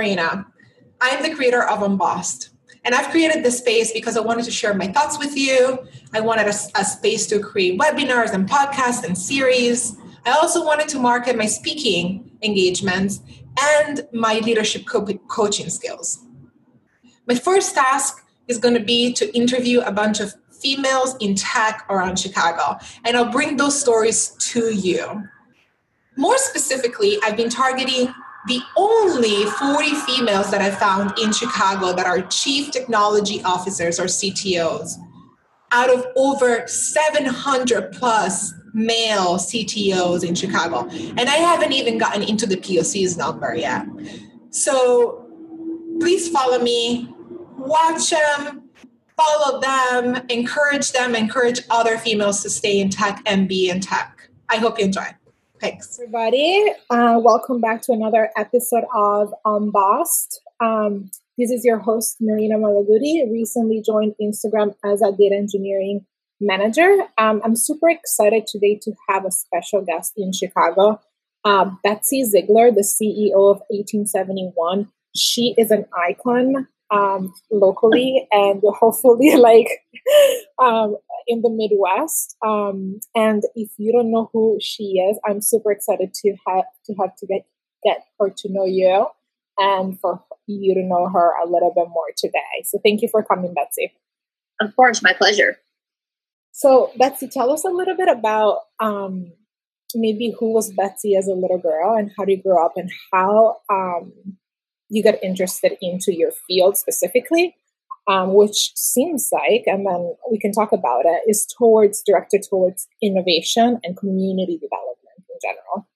I'm Marina. I'm the creator of Unbossed. And I've created this space because I wanted to share my thoughts with you. I wanted a, a space to create webinars and podcasts and series. I also wanted to market my speaking engagements and my leadership co- coaching skills. My first task is going to be to interview a bunch of females in tech around Chicago, and I'll bring those stories to you. More specifically, I've been targeting the only 40 females that I found in Chicago that are chief technology officers or CTOs out of over 700 plus male CTOs in Chicago. And I haven't even gotten into the POC's number yet. So please follow me, watch them, follow them, encourage them, encourage other females to stay in tech and be in tech. I hope you enjoy. Thanks. Everybody, uh, welcome back to another episode of Unbossed. Um, this is your host, Marina Malaguti, recently joined Instagram as a data engineering manager. Um, I'm super excited today to have a special guest in Chicago, uh, Betsy Ziegler, the CEO of 1871. She is an icon um, locally and hopefully like um, in the Midwest. Um, and if you don't know who she is, I'm super excited to have to have to get get her to know you and for you to know her a little bit more today. So thank you for coming, Betsy. Of course, my pleasure. So Betsy, tell us a little bit about um, maybe who was Betsy as a little girl and how did you grow up and how um, you got interested into your field specifically, um, which seems like, and then we can talk about it, is towards directed towards innovation and community development in general.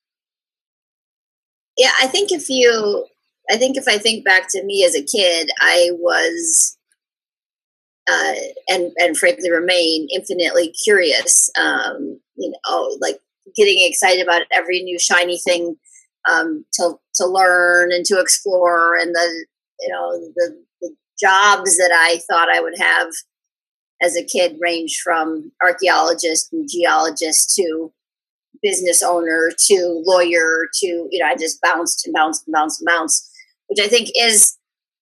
Yeah, I think if you, I think if I think back to me as a kid, I was, uh, and and frankly remain infinitely curious. Um, you know, like getting excited about every new shiny thing um, to to learn and to explore, and the you know the, the jobs that I thought I would have as a kid range from archaeologist and geologist to business owner to lawyer to you know I just bounced and bounced and bounced and bounced, which I think is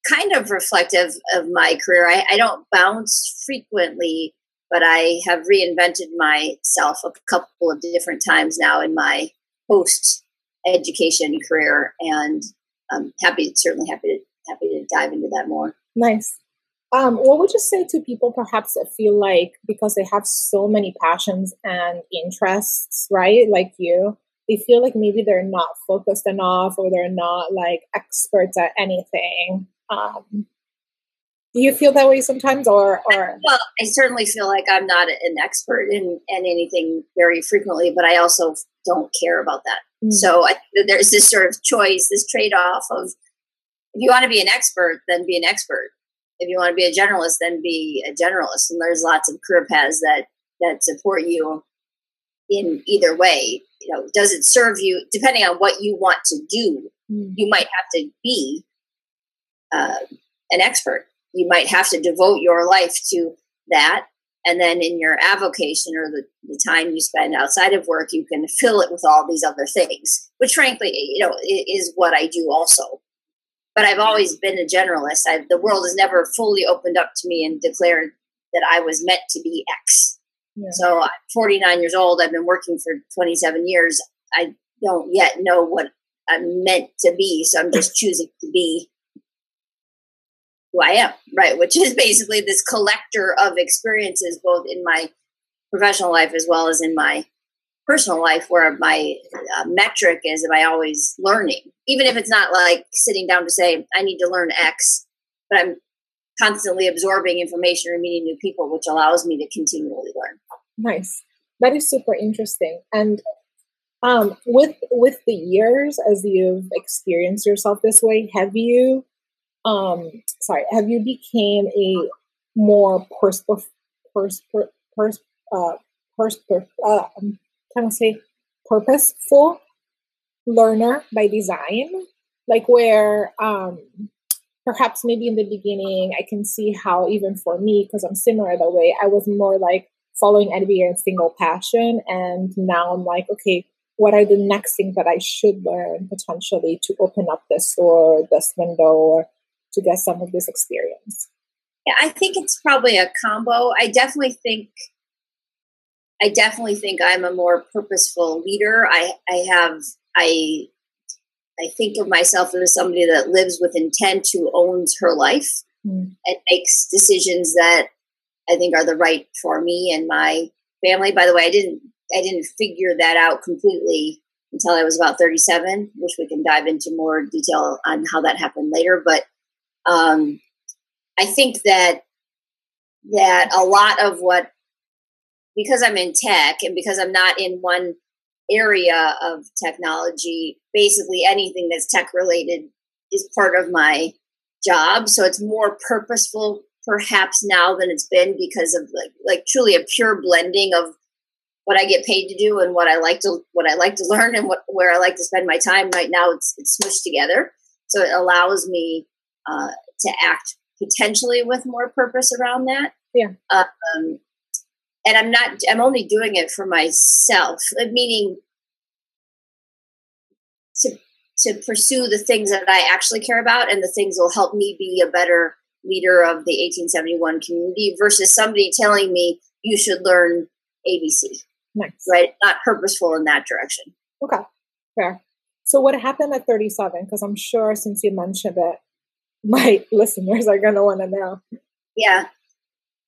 kind of reflective of my career. I, I don't bounce frequently, but I have reinvented myself a couple of different times now in my post education career, and I'm happy, certainly happy to happy to dive into that more. Nice. Um, what would you say to people perhaps that feel like because they have so many passions and interests, right? Like you, they feel like maybe they're not focused enough or they're not like experts at anything. Um, do you feel that way sometimes or, or well i certainly feel like i'm not an expert in, in anything very frequently but i also don't care about that mm. so I, there's this sort of choice this trade-off of if you want to be an expert then be an expert if you want to be a generalist then be a generalist and there's lots of career paths that that support you in either way you know does it serve you depending on what you want to do mm. you might have to be uh, an expert you might have to devote your life to that and then in your avocation or the, the time you spend outside of work you can fill it with all these other things which frankly you know is what i do also. But i've always been a generalist. I've, the world has never fully opened up to me and declared that i was meant to be x. Yeah. so i'm 49 years old. I've been working for 27 years. I don't yet know what i'm meant to be so i'm just choosing to be who I am, right? Which is basically this collector of experiences, both in my professional life as well as in my personal life, where my uh, metric is am I always learning, even if it's not like sitting down to say I need to learn X, but I'm constantly absorbing information or meeting new people, which allows me to continually learn. Nice, that is super interesting, and um, with with the years as you've experienced yourself this way, have you um sorry have you became a more pers pers pers uh pers uh I'm trying to say purposeful learner by design? Like where um perhaps maybe in the beginning I can see how even for me because I'm similar that way I was more like following any single passion and now I'm like okay what are the next things that I should learn potentially to open up this door, this window, or to get some of this experience? Yeah, I think it's probably a combo. I definitely think I definitely think I'm a more purposeful leader. I I have I I think of myself as somebody that lives with intent who owns her life mm. and makes decisions that I think are the right for me and my family. By the way, I didn't I didn't figure that out completely until I was about 37, which we can dive into more detail on how that happened later. But um, I think that that a lot of what because I'm in tech and because I'm not in one area of technology, basically anything that's tech related is part of my job. So it's more purposeful perhaps now than it's been because of like like truly a pure blending of what I get paid to do and what I like to what I like to learn and what where I like to spend my time. Right now, it's it's smushed together, so it allows me uh, to act potentially with more purpose around that. Yeah. Um, and I'm not. I'm only doing it for myself, uh, meaning to to pursue the things that I actually care about and the things will help me be a better leader of the 1871 community versus somebody telling me you should learn ABC. Nice. Right? Not purposeful in that direction. Okay. Fair. So what happened at 37? Because I'm sure since you mentioned it, my listeners are gonna want to know. Yeah.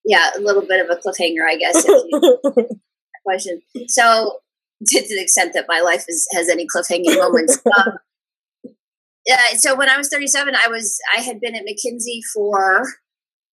Yeah, a little bit of a cliffhanger, I guess. question. So to, to, the extent that my life is, has any cliffhanging moments. Um, yeah, so when I was 37, I was I had been at McKinsey for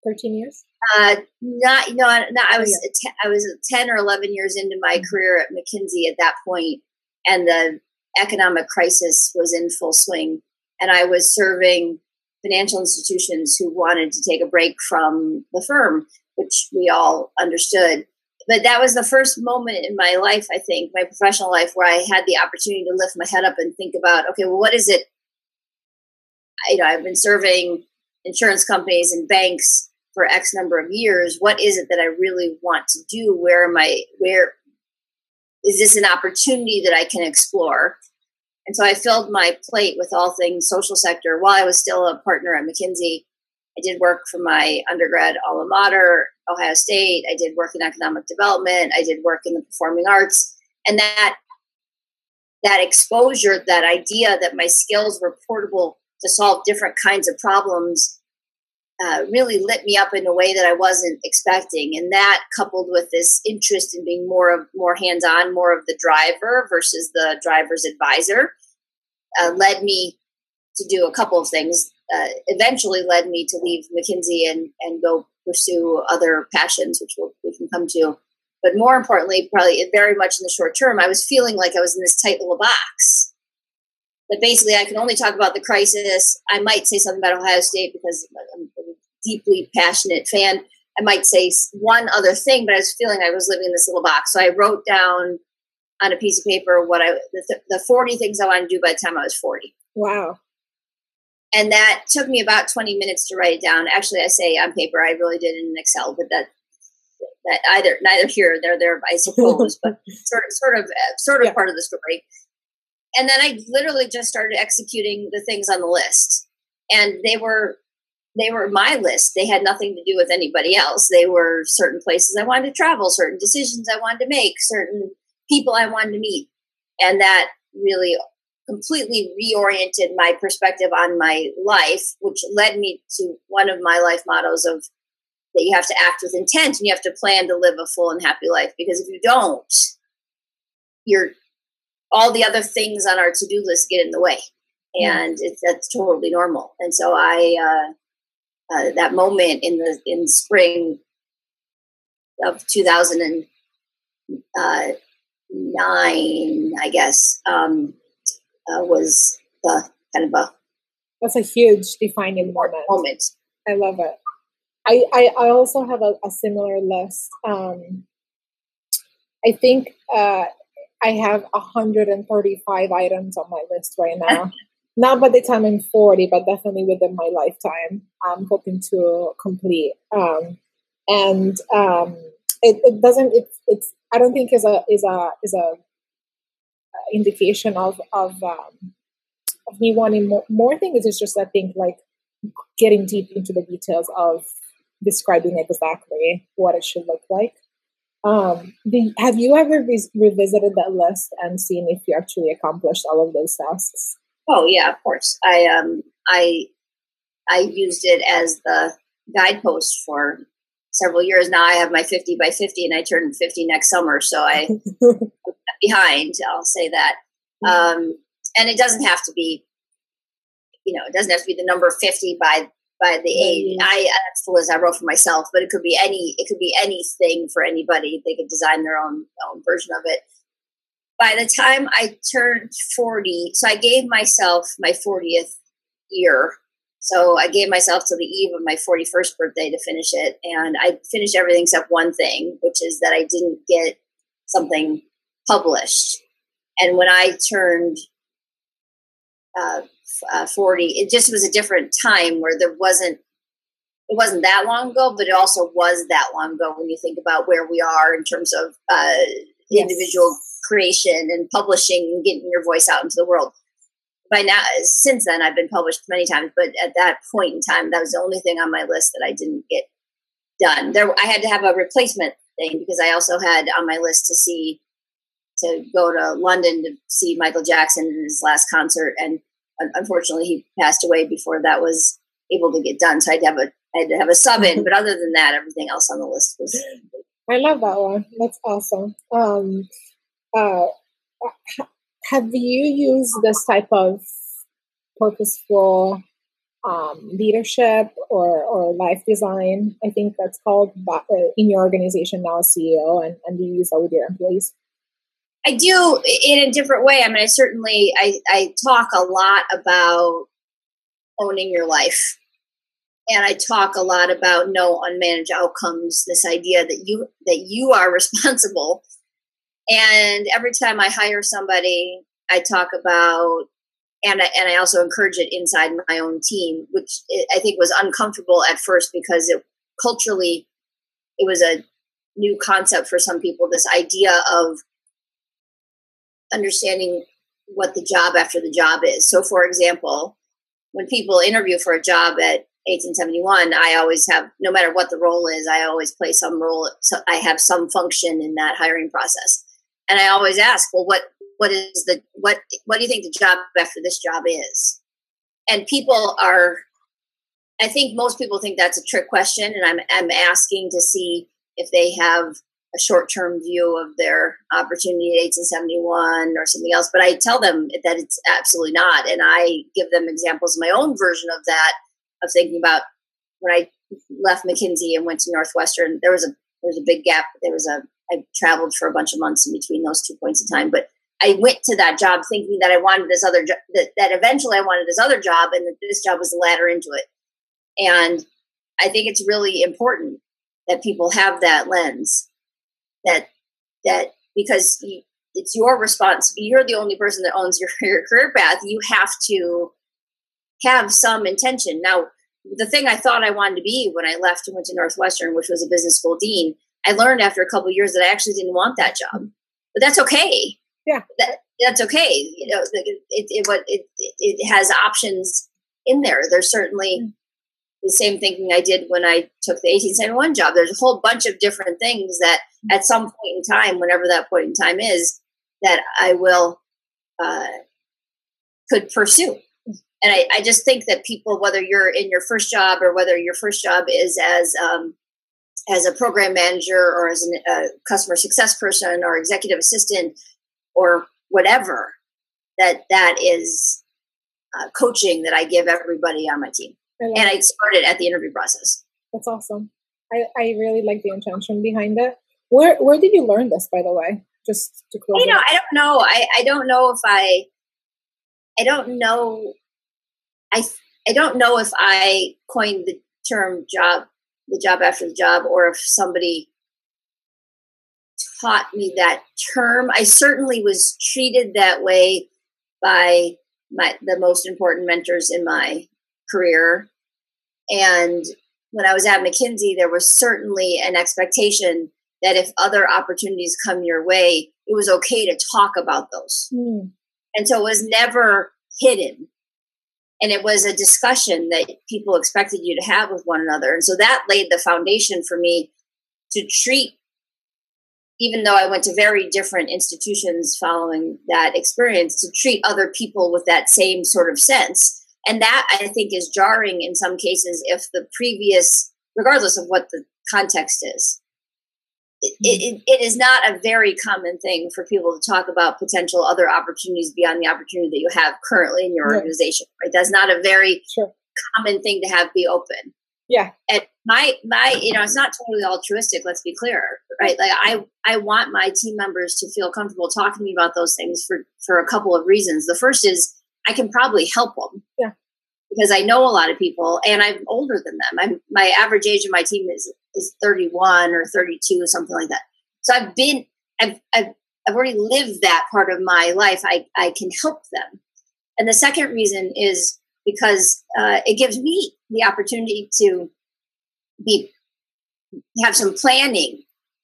13 years. Uh, not no, no I oh, was oh, yeah. I was 10 or 11 years into my mm-hmm. career at McKinsey at that point, and the economic crisis was in full swing, and I was serving financial institutions who wanted to take a break from the firm, which we all understood. But that was the first moment in my life, I think, my professional life, where I had the opportunity to lift my head up and think about, okay, well, what is it? You know, I've been serving insurance companies and banks for X number of years. What is it that I really want to do? Where am I? Where is this an opportunity that I can explore? And so I filled my plate with all things social sector while I was still a partner at McKinsey. I did work for my undergrad alma mater, Ohio State. I did work in economic development. I did work in the performing arts. And that that exposure, that idea that my skills were portable to solve different kinds of problems uh, really lit me up in a way that I wasn't expecting, and that coupled with this interest in being more of more hands on, more of the driver versus the driver's advisor, uh, led me to do a couple of things. Uh, eventually, led me to leave McKinsey and and go pursue other passions, which we'll, we can come to. But more importantly, probably very much in the short term, I was feeling like I was in this tight little box that basically I can only talk about the crisis. I might say something about Ohio State because I'm a deeply passionate fan. I might say one other thing, but I was feeling I was living in this little box. So I wrote down on a piece of paper what I the, the 40 things I wanted to do by the time I was 40. Wow. And that took me about 20 minutes to write it down. Actually, I say on paper, I really did it in Excel, but that that either neither here nor there, I suppose, but sort of sort of uh, sort of yeah. part of the story. And then I literally just started executing the things on the list, and they were they were my list. They had nothing to do with anybody else. They were certain places I wanted to travel, certain decisions I wanted to make, certain people I wanted to meet. And that really completely reoriented my perspective on my life, which led me to one of my life mottos of that you have to act with intent and you have to plan to live a full and happy life. Because if you don't, you're all the other things on our to-do list get in the way and it's that's totally normal and so i uh, uh, that moment in the in spring of 2009, uh, I guess, um, uh, was the kind of a that's a huge defining moment. Moment. I love it. I, I, I also have a, a similar list. Um, I think uh, I have 135 items on my list right now. not by the time I'm 40, but definitely within my lifetime, I'm hoping to complete. Um, and um, it, it doesn't, it's, it's, I don't think is a, is a, is a indication of of um, of me wanting more, more things is just I think like getting deep into the details of describing exactly what it should look like. Um, the, have you ever revisited that list and seen if you actually accomplished all of those tasks? Oh yeah, of course. I um I I used it as the guidepost for several years now. I have my 50 by 50 and I turn 50 next summer. So I behind, I'll say that. Mm-hmm. Um, and it doesn't have to be, you know, it doesn't have to be the number 50 by, by the age. I, that's the list I wrote for myself, but it could be any, it could be anything for anybody. They could design their own, own version of it. By the time I turned 40, so I gave myself my 40th year so I gave myself to the eve of my 41st birthday to finish it. And I finished everything except one thing, which is that I didn't get something published. And when I turned uh, uh, 40, it just was a different time where there wasn't, it wasn't that long ago, but it also was that long ago when you think about where we are in terms of uh, yes. individual creation and publishing and getting your voice out into the world by now since then i've been published many times but at that point in time that was the only thing on my list that i didn't get done there i had to have a replacement thing because i also had on my list to see to go to london to see michael jackson in his last concert and unfortunately he passed away before that was able to get done so i had to have a i have a sub in but other than that everything else on the list was i love that one that's awesome um uh have you used this type of purposeful um, leadership or, or life design? I think that's called uh, in your organization now, CEO, and, and do you use that with your employees? I do in a different way. I mean, I certainly I, I talk a lot about owning your life, and I talk a lot about no unmanaged outcomes. This idea that you that you are responsible and every time I hire somebody, I talk about, and I, and I also encourage it inside my own team, which I think was uncomfortable at first because it culturally, it was a new concept for some people. This idea of understanding what the job after the job is. So, for example, when people interview for a job at 1871, I always have, no matter what the role is, I always play some role. So I have some function in that hiring process and I always ask, well, what what is the what what do you think the job after this job is? And people are, I think most people think that's a trick question, and I'm I'm asking to see if they have a short term view of their opportunity at 1871 or something else. But I tell them that it's absolutely not, and I give them examples of my own version of that of thinking about when I left McKinsey and went to Northwestern. There was a there was a big gap. There was a I traveled for a bunch of months in between those two points in time. But I went to that job thinking that I wanted this other job, that, that eventually I wanted this other job, and that this job was the ladder into it. And I think it's really important that people have that lens that that because you, it's your response you're the only person that owns your, your career path you have to have some intention now the thing i thought i wanted to be when i left and went to northwestern which was a business school dean I learned after a couple years that I actually didn't want that job, but that's okay. Yeah, that, that's okay. You know, it it, it it it has options in there. There's certainly mm. The same thinking I did when I took the 1871 job. There's a whole bunch of different things that mm. at some point in time, whenever that point in time is, that I will uh, could pursue. And I, I just think that people, whether you're in your first job or whether your first job is as um, as a program manager or as a uh, customer success person or executive assistant or whatever that that is uh, coaching that i give everybody on my team I and i started at the interview process. That's awesome. I, I really like the intention behind it. Where where did you learn this by the way? Just to close you know i don't know. I, I don't know if i i don't know i i don't know if i coined the term job the job after the job or if somebody taught me that term. I certainly was treated that way by my the most important mentors in my career. And when I was at McKinsey, there was certainly an expectation that if other opportunities come your way, it was okay to talk about those. Mm. And so it was never hidden. And it was a discussion that people expected you to have with one another. And so that laid the foundation for me to treat, even though I went to very different institutions following that experience, to treat other people with that same sort of sense. And that I think is jarring in some cases if the previous, regardless of what the context is it, hmm. it, it is not a very common thing for people to talk about potential other opportunities beyond the opportunity that you have currently in your organization. Right? That's not a very sure. common thing to have be open. Yeah. And my my you know it's not totally altruistic. Let's be clear, right? Like I I want my team members to feel comfortable talking to me about those things for for a couple of reasons. The first is I can probably help them. Yeah because I know a lot of people and I'm older than them. I'm my average age of my team is is 31 or 32 or something like that. So I've been I've I've, I've already lived that part of my life. I I can help them. And the second reason is because uh, it gives me the opportunity to be have some planning.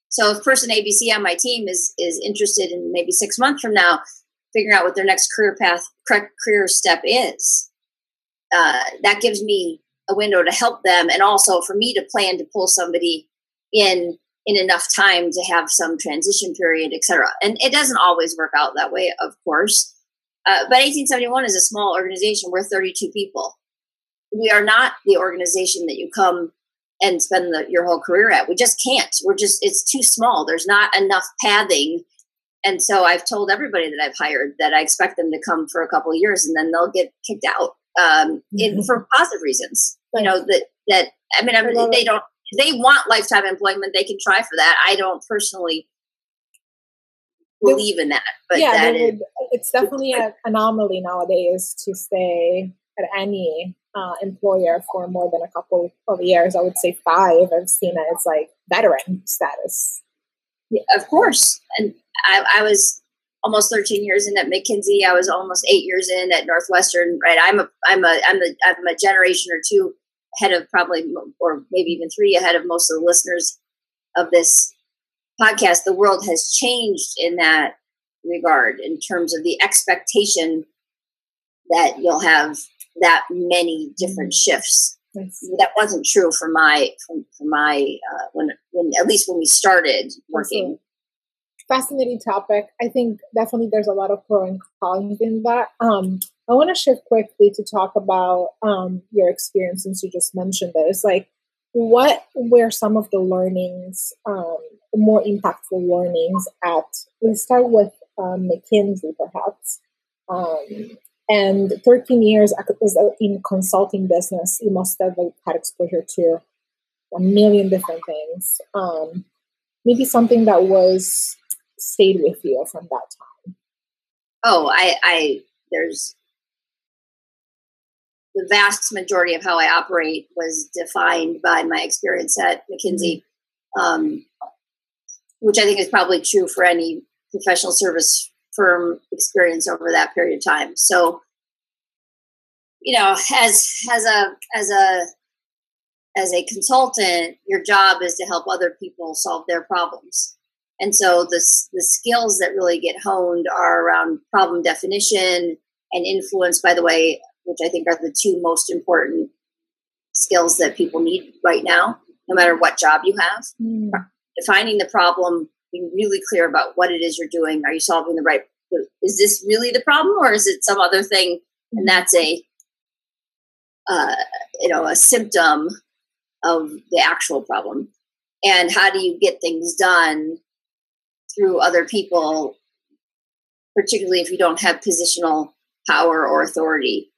So if person ABC on my team is is interested in maybe six months from now figuring out what their next career path career step is. Uh, that gives me a window to help them and also for me to plan to pull somebody in in enough time to have some transition period etc and it doesn't always work out that way of course. Uh, but 1871 is a small organization. We're 32 people. We are not the organization that you come and spend the, your whole career at. We just can't. We're just it's too small. There's not enough pathing and so i've told everybody that i've hired that i expect them to come for a couple of years and then they'll get kicked out um, mm-hmm. for positive reasons. You know that that I mean, I mean they don't they want lifetime employment. They can try for that. I don't personally believe in that, but yeah, that would, it's definitely an anomaly nowadays to stay at any uh, employer for more than a couple of years. I would say five. I've seen it. It's like veteran status. Yeah, of course, and I, I was almost 13 years in at McKinsey. I was almost eight years in at Northwestern. Right, I'm a I'm a I'm a I'm a generation or two ahead of probably, or maybe even three ahead of most of the listeners of this podcast. The world has changed in that regard in terms of the expectation that you'll have that many different mm-hmm. shifts. That wasn't true for my for, for my uh, when when at least when we started working fascinating topic. I think definitely there's a lot of pro and cons in that. Um, I want to shift quickly to talk about um, your experience since you just mentioned it. It's like, what were some of the learnings, um, more impactful learnings at, let's start with um, McKinsey perhaps. Um, and 13 years in consulting business, you must have had exposure to a million different things. Um, maybe something that was stayed with you from that time? Oh, I, I there's the vast majority of how I operate was defined by my experience at McKinsey, mm-hmm. um, which I think is probably true for any professional service firm experience over that period of time. So, you know, as as a as a as a consultant, your job is to help other people solve their problems. And so the, the skills that really get honed are around problem definition and influence, by the way, which I think are the two most important skills that people need right now, no matter what job you have. Mm. Defining the problem, being really clear about what it is you're doing. Are you solving the right? Is this really the problem, or is it some other thing? And mm. that's a, uh, you know, a symptom of the actual problem. And how do you get things done through other people, particularly if you don't have positional power or authority.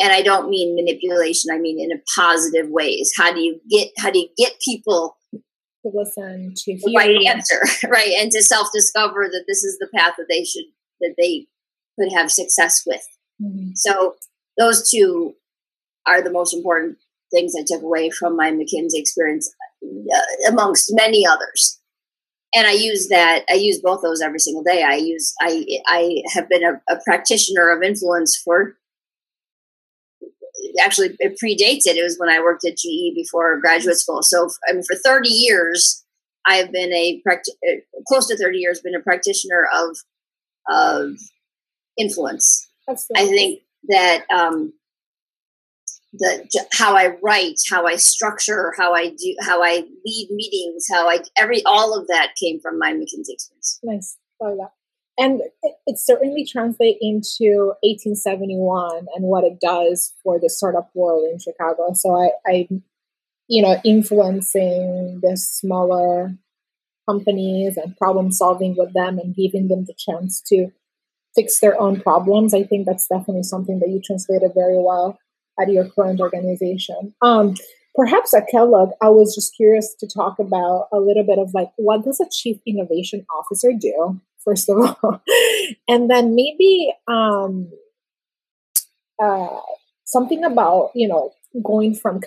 And I don't mean manipulation, I mean in a positive ways. How do you get how do you get people to listen to the right answer, right? And to self-discover that this is the path that they should that they could have success with. Mm-hmm. So those two are the most important things I took away from my McKinsey experience, uh, amongst many others and I use that. I use both those every single day. I use. I I have been a, a practitioner of influence for. Actually, it predates it. It was when I worked at GE before graduate school. So, I mean, for thirty years, I have been a uh, close to 30 years been a practitioner of of influence. I think that um, the how I write, how I structure, how I do, how I lead meetings, how I every all of that came from my McKinsey experience. Nice, love that. And it, it certainly translates into 1871 and what it does for the startup world in Chicago. So I, I you know, influencing the smaller companies and problem solving with them and giving them the chance to fix their own problems. I think that's definitely something that you translated very well at your current organization. Um, perhaps at Kellogg, I was just curious to talk about a little bit of like what does a chief innovation officer do, first of all, and then maybe um, uh, something about you know going from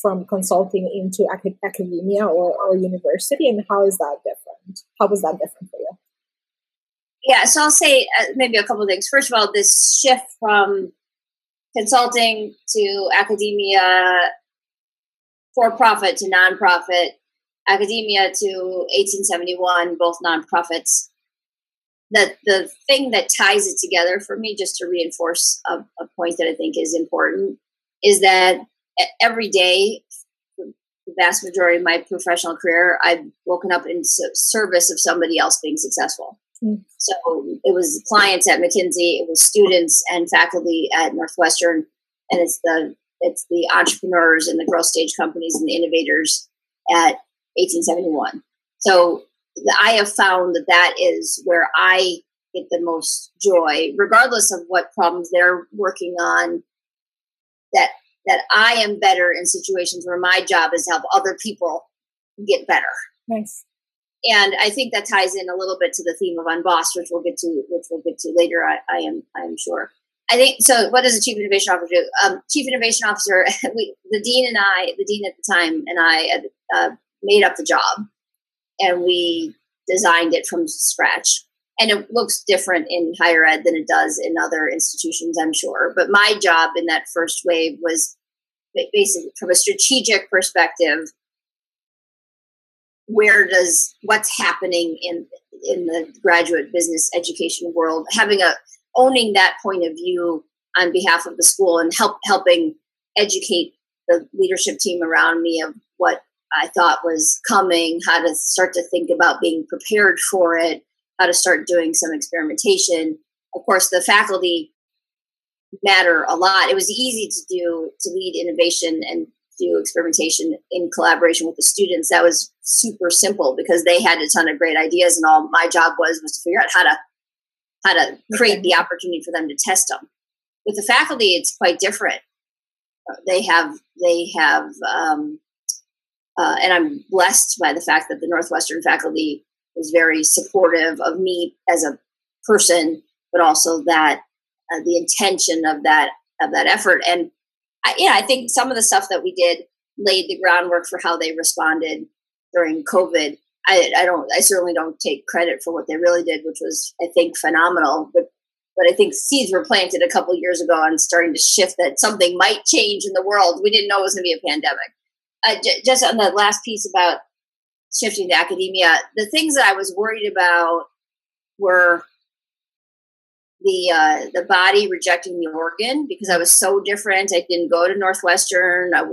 from consulting into academia or, or university, and how is that different? How was that different for you? Yeah, so I'll say uh, maybe a couple things. First of all, this shift from consulting to academia, for profit to nonprofit, academia to 1871, both nonprofits. The, the thing that ties it together for me, just to reinforce a, a point that I think is important, is that every day, the vast majority of my professional career, I've woken up in service of somebody else being successful. So it was clients at McKinsey, it was students and faculty at Northwestern, and it's the it's the entrepreneurs and the growth stage companies and the innovators at 1871. So I have found that that is where I get the most joy, regardless of what problems they're working on. That that I am better in situations where my job is to help other people get better. Nice and I think that ties in a little bit to the theme of unbossed, which we'll get to, which we'll get to later. I, I am, I am sure. I think so. What does a chief innovation officer do? Um, chief innovation officer, we, the dean and I, the dean at the time, and I had, uh, made up the job, and we designed it from scratch. And it looks different in higher ed than it does in other institutions, I'm sure. But my job in that first wave was basically from a strategic perspective where does what's happening in in the graduate business education world having a owning that point of view on behalf of the school and help helping educate the leadership team around me of what I thought was coming, how to start to think about being prepared for it, how to start doing some experimentation. Of course, the faculty matter a lot. It was easy to do to lead innovation and do experimentation in collaboration with the students. That was super simple because they had a ton of great ideas, and all my job was was to figure out how to how to create okay. the opportunity for them to test them. With the faculty, it's quite different. They have they have, um, uh, and I'm blessed by the fact that the Northwestern faculty was very supportive of me as a person, but also that uh, the intention of that of that effort and I, yeah, I think some of the stuff that we did laid the groundwork for how they responded during COVID. I, I don't, I certainly don't take credit for what they really did, which was, I think, phenomenal. But, but I think seeds were planted a couple years ago and starting to shift that something might change in the world. We didn't know it was going to be a pandemic. Uh, j- just on the last piece about shifting to academia, the things that I was worried about were the uh, the body rejecting the organ because I was so different. I didn't go to Northwestern. I,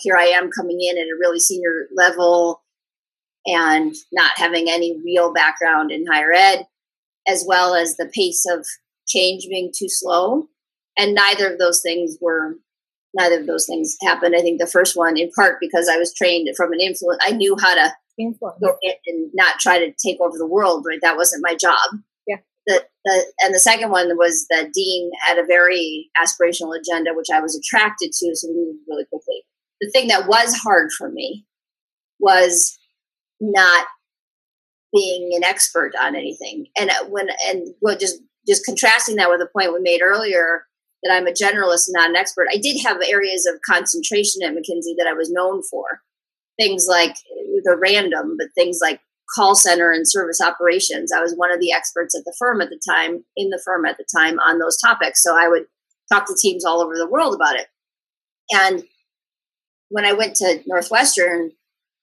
here I am coming in at a really senior level and not having any real background in higher ed, as well as the pace of change being too slow. And neither of those things were neither of those things happened. I think the first one, in part because I was trained from an influence, I knew how to influence. go in and not try to take over the world. Right, that wasn't my job the, the and the second one was that Dean had a very aspirational agenda, which I was attracted to, so we moved really quickly. The thing that was hard for me was not being an expert on anything, and uh, when and what just just contrasting that with the point we made earlier that I'm a generalist, not an expert. I did have areas of concentration at McKinsey that I was known for, things like the random, but things like call center and service operations. I was one of the experts at the firm at the time, in the firm at the time on those topics. So I would talk to teams all over the world about it. And when I went to Northwestern,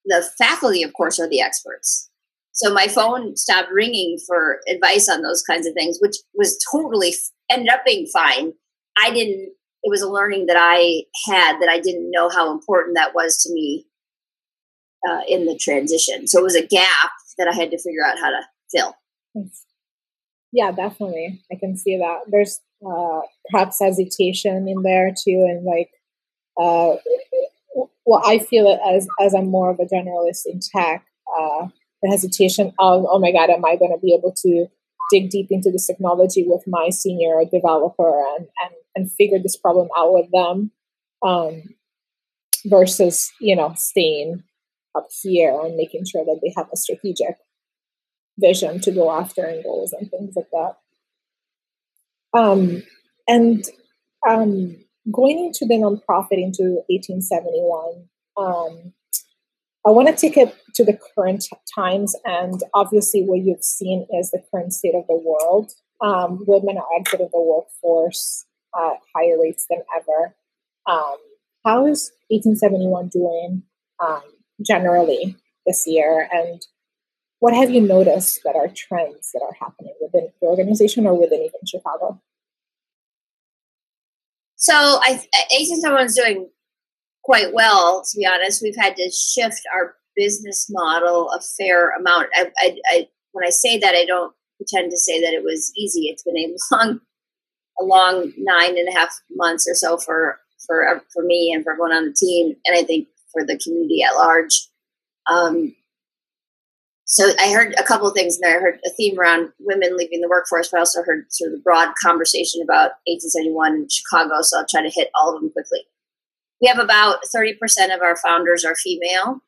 the faculty, of course, are the experts. So my phone stopped ringing for advice on those kinds of things, which was totally ended up being fine. I didn't. It was a learning that I had that I didn't know how important that was to me uh, in the transition. So it was a gap that I had to figure out how to fill. Yeah, definitely. I can see that. There's uh, perhaps hesitation in there too, and like, uh, well, I feel it as as I'm more of a generalist in tech. Uh, the hesitation of, oh my god, am I going to be able to dig deep into this technology with my senior developer and and and figure this problem out with them, um, versus you know staying up here and making sure that they have a strategic vision to go after and goals and things like that. Um, and um, going into the nonprofit into 1871, um, I want to take it to the current times, and obviously, what you've seen is the current state of the world. Um, women are exiting the workforce at higher rates than ever. Um, how is 1871 doing um, generally this year, and what have you noticed that are trends that are happening within the organization or within even Chicago? So I, 1871 is doing quite well, to be honest. We've had to shift our business model a fair amount. I, I, I, when I say that, I don't pretend to say that it was easy. It's been a long, a long nine and a half months or so for for for me and for everyone on the team, and I think for the community at large. Um, so I heard a couple of things there. I heard a theme around women leaving the workforce, but I also heard sort of the broad conversation about 1871 in Chicago. So I'll try to hit all of them quickly. We have about 30% of our founders are female,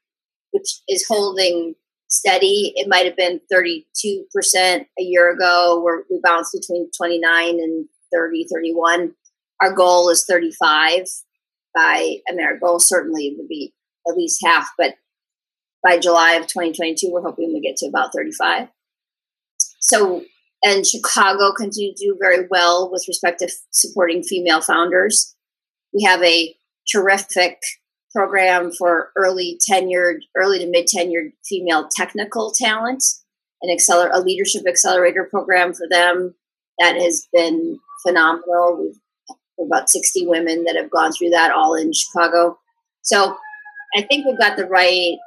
which is holding steady. It might have been 32% a year ago, where we bounced between 29 and 30, 31. Our goal is 35 by, I mean, our goal certainly would be at least half, but by July of 2022, we're hoping we get to about 35. So, and Chicago continues to do very well with respect to supporting female founders. We have a terrific program for early tenured, early to mid tenured female technical talent, an acceler- a leadership accelerator program for them that has been phenomenal. We've about 60 women that have gone through that all in Chicago. So I think we've got the right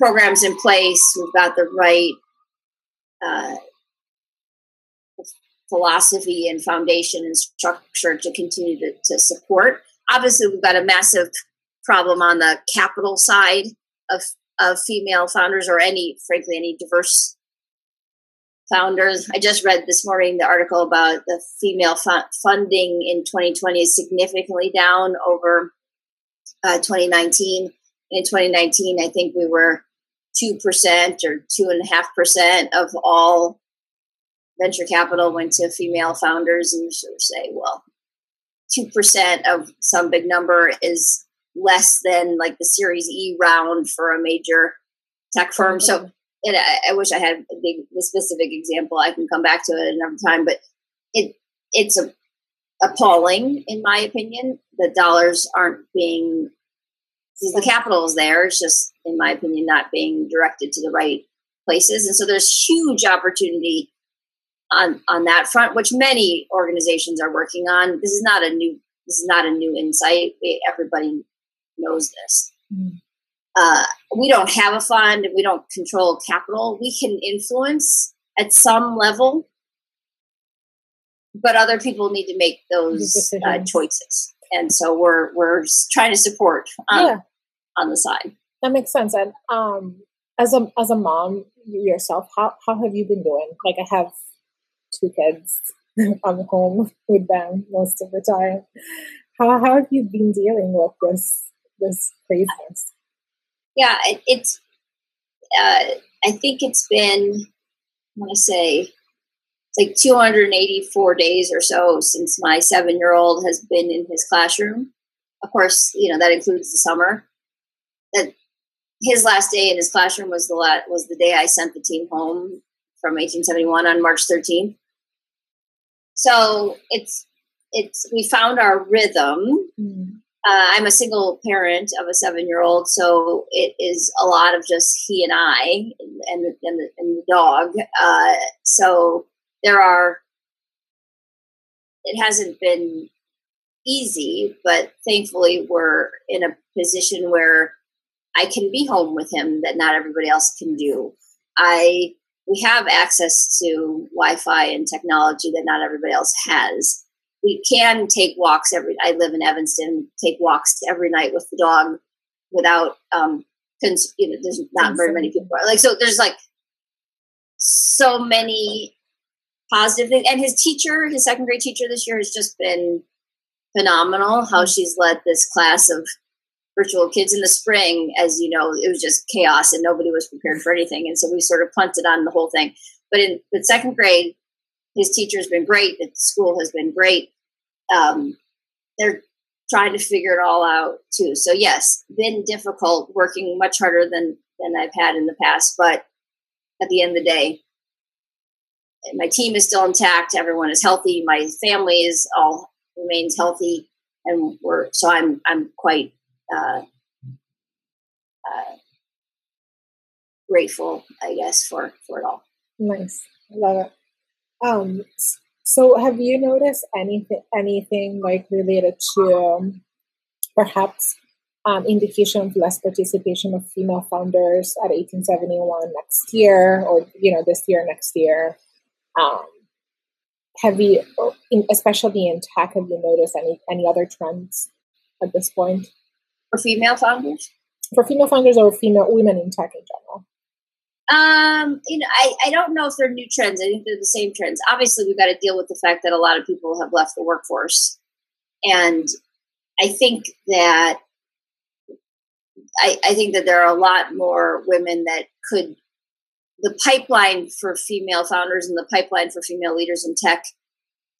programs in place. We've got the right uh, philosophy and foundation and structure to continue to, to support. Obviously, we've got a massive problem on the capital side of of female founders or any, frankly, any diverse founders. I just read this morning the article about the female funding in 2020 is significantly down over uh, 2019 in 2019, I think we were 2% or 2.5% of all venture capital went to female founders. And you sort of say, well, 2% of some big number is less than like the Series E round for a major tech firm. So and I, I wish I had the, a specific example. I can come back to it another time, but it it's a, appalling in my opinion. The dollars aren't being the capital is there. It's just, in my opinion, not being directed to the right places. And so there's huge opportunity on on that front, which many organizations are working on. This is not a new this is not a new insight. Everybody knows this. Mm-hmm. Uh, we don't have a fund. We don't control capital. We can influence at some level, but other people need to make those uh, choices and so we're we're trying to support um, yeah. on the side. That makes sense. And um, as a as a mom yourself, how how have you been doing? Like I have two kids. I'm home with them most of the time. How how have you been dealing with this this craziness? Yeah, it, it's. Uh, I think it's been. I want to say like 284 days or so since my seven year old has been in his classroom. Of course, you know that includes the summer. That his last day in his classroom was the was the day I sent the team home from 1871 on March 13th. So it's it's we found our rhythm. Mm. Uh, I'm a single parent of a seven year old, so it is a lot of just he and I and, and, the, and the dog. Uh, so there are, it hasn't been easy, but thankfully we're in a position where I can be home with him that not everybody else can do. I we have access to Wi-Fi and technology that not everybody else has we can take walks every. I live in Evanston. Take walks every night with the dog without um, cons- you know, there's not very many people like so. There's like so many positive things, and his teacher, his second grade teacher this year, has just been phenomenal. How she's led this class of virtual kids in the spring, as you know, it was just chaos and nobody was prepared for anything, and so we sort of punted on the whole thing. But in but second grade, his teacher has been great. The school has been great um, they're trying to figure it all out too. So yes, been difficult, working much harder than than I've had in the past. But at the end of the day, my team is still intact. Everyone is healthy. My family is all remains healthy, and we're so I'm I'm quite uh, uh, grateful, I guess, for for it all. Nice, love it. Um, so, have you noticed anything anything like related to perhaps um, indication of less participation of female founders at 1871 next year, or you know this year, next year? Um, have you, especially in tech, have you noticed any any other trends at this point for female founders? For female founders or female women in tech in general? Um, you know, I, I don't know if they're new trends. I think they're the same trends. Obviously, we've got to deal with the fact that a lot of people have left the workforce. And I think that I, I think that there are a lot more women that could the pipeline for female founders and the pipeline for female leaders in tech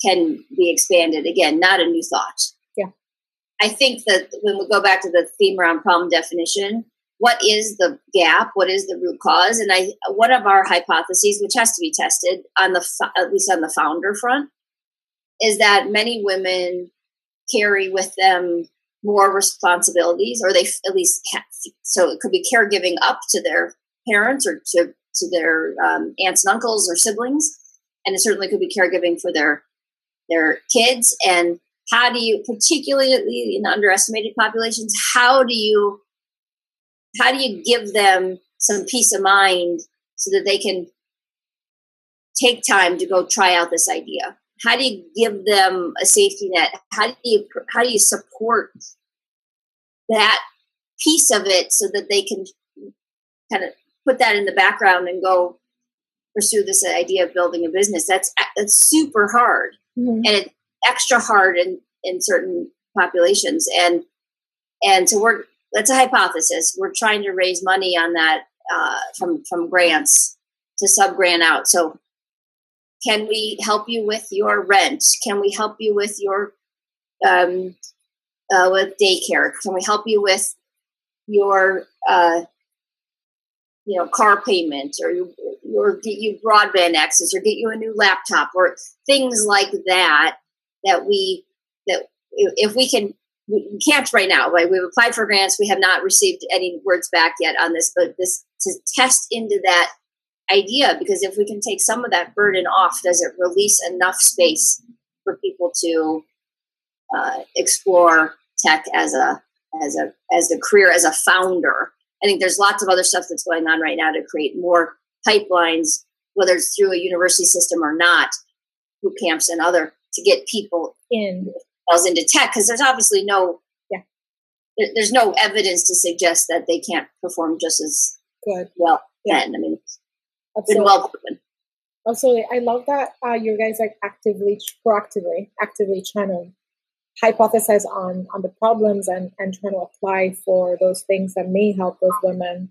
can be expanded. Again, not a new thought. Yeah. I think that when we go back to the theme around problem definition, what is the gap? What is the root cause? And i one of our hypotheses which has to be tested on the at least on the founder front is that many women carry with them more responsibilities or they at least have, so it could be caregiving up to their parents or to, to their um, aunts and uncles or siblings. And it certainly could be caregiving for their their kids. And how do you particularly in underestimated populations how do you how do you give them some peace of mind so that they can take time to go try out this idea? How do you give them a safety net? How do you how do you support that piece of it so that they can kind of put that in the background and go pursue this idea of building a business? That's that's super hard. Mm-hmm. and it's extra hard in in certain populations. And and so we're that's a hypothesis. We're trying to raise money on that uh, from from grants to sub grant out. So, can we help you with your rent? Can we help you with your um, uh, with daycare? Can we help you with your uh, you know car payment or you, or get you broadband access or get you a new laptop or things like that that we that if we can we can't right now, right? We've applied for grants. We have not received any words back yet on this, but this to test into that idea because if we can take some of that burden off, does it release enough space for people to uh, explore tech as a as a as a career as a founder? I think there's lots of other stuff that's going on right now to create more pipelines, whether it's through a university system or not, boot camps and other to get people in themselves into tech because there's obviously no yeah there, there's no evidence to suggest that they can't perform just as good well yeah. then. I mean, it's been well proven. Absolutely, I love that uh, you guys are actively, proactively, actively trying to hypothesize on on the problems and and trying to apply for those things that may help those women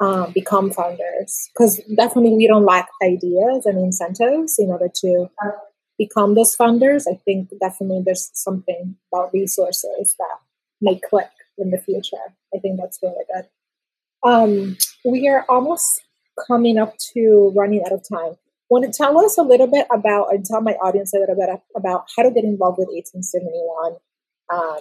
um, become founders. Because definitely, we don't lack ideas and incentives in order to become those funders, I think definitely there's something about resources that may click in the future. I think that's really good. Um, we are almost coming up to running out of time. Want to tell us a little bit about, and tell my audience a little bit about how to get involved with 1871, um,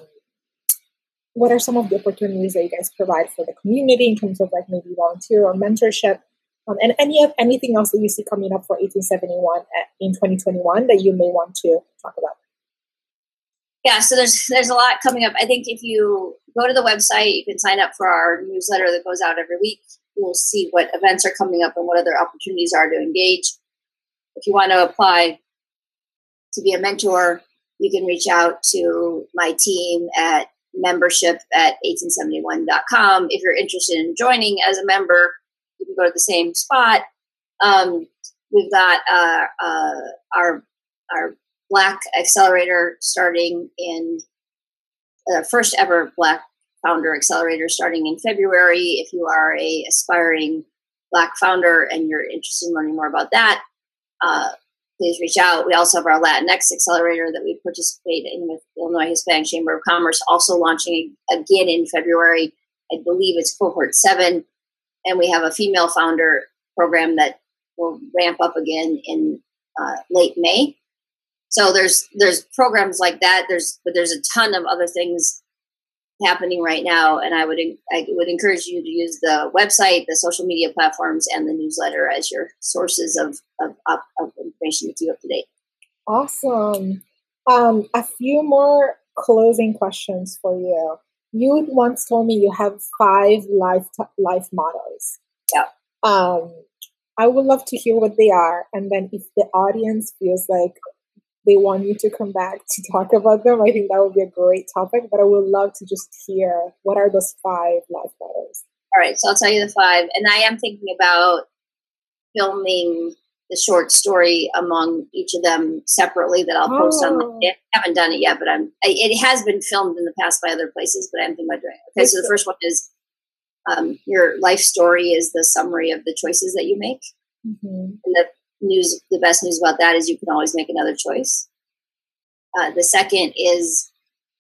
what are some of the opportunities that you guys provide for the community in terms of like maybe volunteer or mentorship? Um, and any of anything else that you see coming up for 1871 at, in 2021 that you may want to talk about? Yeah, so there's there's a lot coming up. I think if you go to the website, you can sign up for our newsletter that goes out every week. You'll see what events are coming up and what other opportunities are to engage. If you want to apply to be a mentor, you can reach out to my team at membership at 1871.com. If you're interested in joining as a member, go to the same spot. Um, we've got uh, uh, our our Black Accelerator starting in uh, first ever Black Founder Accelerator starting in February. If you are a aspiring Black founder and you're interested in learning more about that, uh, please reach out. We also have our Latinx Accelerator that we participate in with Illinois Hispanic Chamber of Commerce, also launching again in February. I believe it's cohort seven and we have a female founder program that will ramp up again in uh, late May. So there's there's programs like that. There's but there's a ton of other things happening right now, and I would I would encourage you to use the website, the social media platforms, and the newsletter as your sources of of, of information to keep up to date. Awesome. Um, a few more closing questions for you you once told me you have five life life mottos. Yeah. Um, I would love to hear what they are, and then if the audience feels like they want you to come back to talk about them, I think that would be a great topic. But I would love to just hear what are those five life mottos. All right, so I'll tell you the five, and I am thinking about filming the short story among each of them separately that I'll post oh. on. I haven't done it yet, but I'm. it has been filmed in the past by other places, but I'm thinking about doing it. Okay, so the first one is um, your life story is the summary of the choices that you make, mm-hmm. and the news. The best news about that is you can always make another choice. Uh, the second is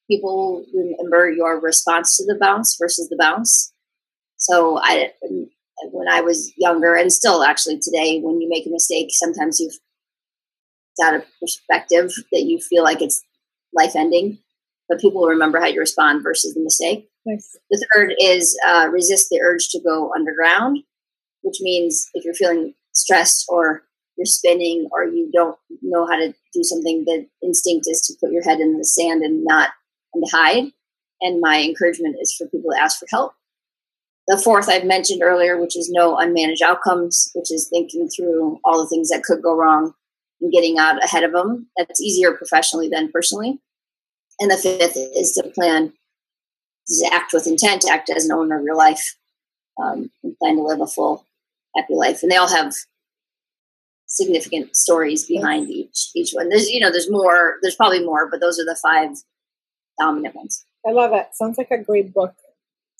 people remember your response to the bounce versus the bounce. So I when I was younger, and still actually today, when you make a mistake, sometimes you've got a perspective that you feel like it's life ending, but people will remember how you respond versus the mistake. The third is uh, resist the urge to go underground, which means if you're feeling stressed or you're spinning or you don't know how to do something, the instinct is to put your head in the sand and not and hide. And my encouragement is for people to ask for help the fourth I've mentioned earlier, which is no unmanaged outcomes, which is thinking through all the things that could go wrong and getting out ahead of them. That's easier professionally than personally. And the fifth is to plan, to act with intent, act as an owner of your life, um, and plan to live a full, happy life. And they all have significant stories behind each each one. There's you know there's more. There's probably more, but those are the five dominant ones. I love it. Sounds like a great book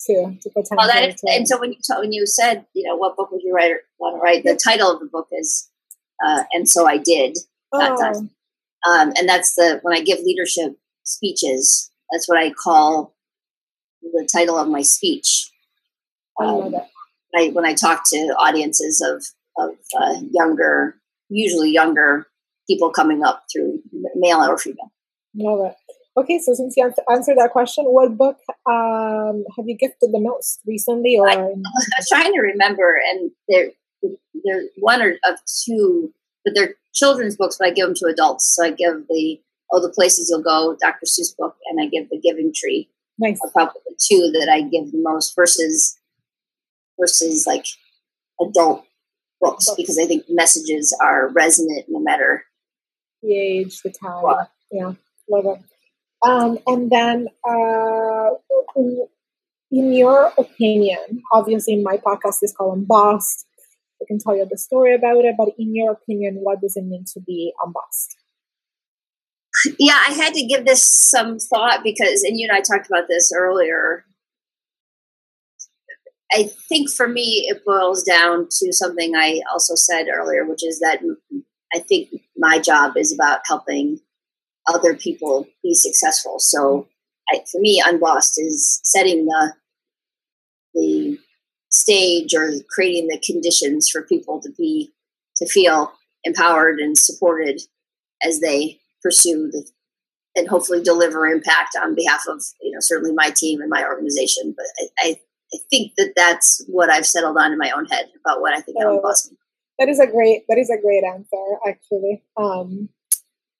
to to put well, that, and so when you when you said you know what book would you write want to write the title of the book is uh, and so I did oh. um, and that's the when I give leadership speeches that's what I call the title of my speech. Um, I, when I talk to audiences of of uh, younger usually younger people coming up through male or female. Love it Okay, so since you answered that question, what book um, have you gifted the most recently? Or I, am trying to remember, and they're they're one or of two, but they're children's books. But I give them to adults, so I give the Oh the Places You'll Go, Dr. Seuss book, and I give the Giving Tree. Nice. Are probably the two that I give the most versus versus like adult books, books. because I think messages are resonant no matter the age, the time. What. Yeah, love it. Um, and then, uh, in your opinion, obviously my podcast is called Unbossed. I can tell you the story about it, but in your opinion, what does it mean to be unbossed? Yeah, I had to give this some thought because, and you and I talked about this earlier. I think for me, it boils down to something I also said earlier, which is that I think my job is about helping other people be successful. So I, for me, Unbossed is setting the the stage or creating the conditions for people to be to feel empowered and supported as they pursue the and hopefully deliver impact on behalf of you know certainly my team and my organization. But I, I, I think that that's what I've settled on in my own head about what I think oh, I'm bossing. That is a great that is a great answer actually. Um,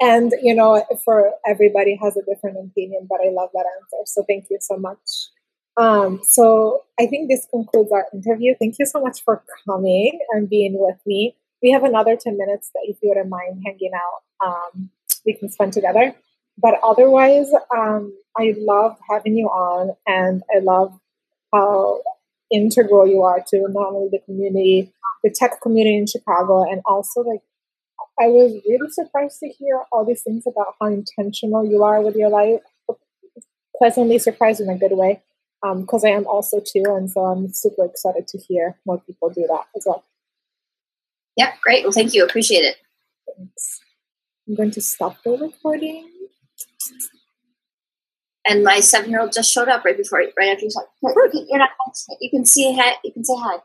and you know, for everybody has a different opinion, but I love that answer. So thank you so much. Um, so I think this concludes our interview. Thank you so much for coming and being with me. We have another 10 minutes that if you wouldn't mind hanging out, um, we can spend together. But otherwise, um, I love having you on and I love how integral you are to not only the community, the tech community in Chicago, and also like I was really surprised to hear all these things about how intentional you are with your life. Pleasantly surprised in a good way because um, I am also too, and so I'm super excited to hear more people do that as well. Yeah, great. Well, thank you. Appreciate it. Thanks. I'm going to stop the recording. And my seven-year-old just showed up right before, right after you talked. You're not. You can see. You can say hi.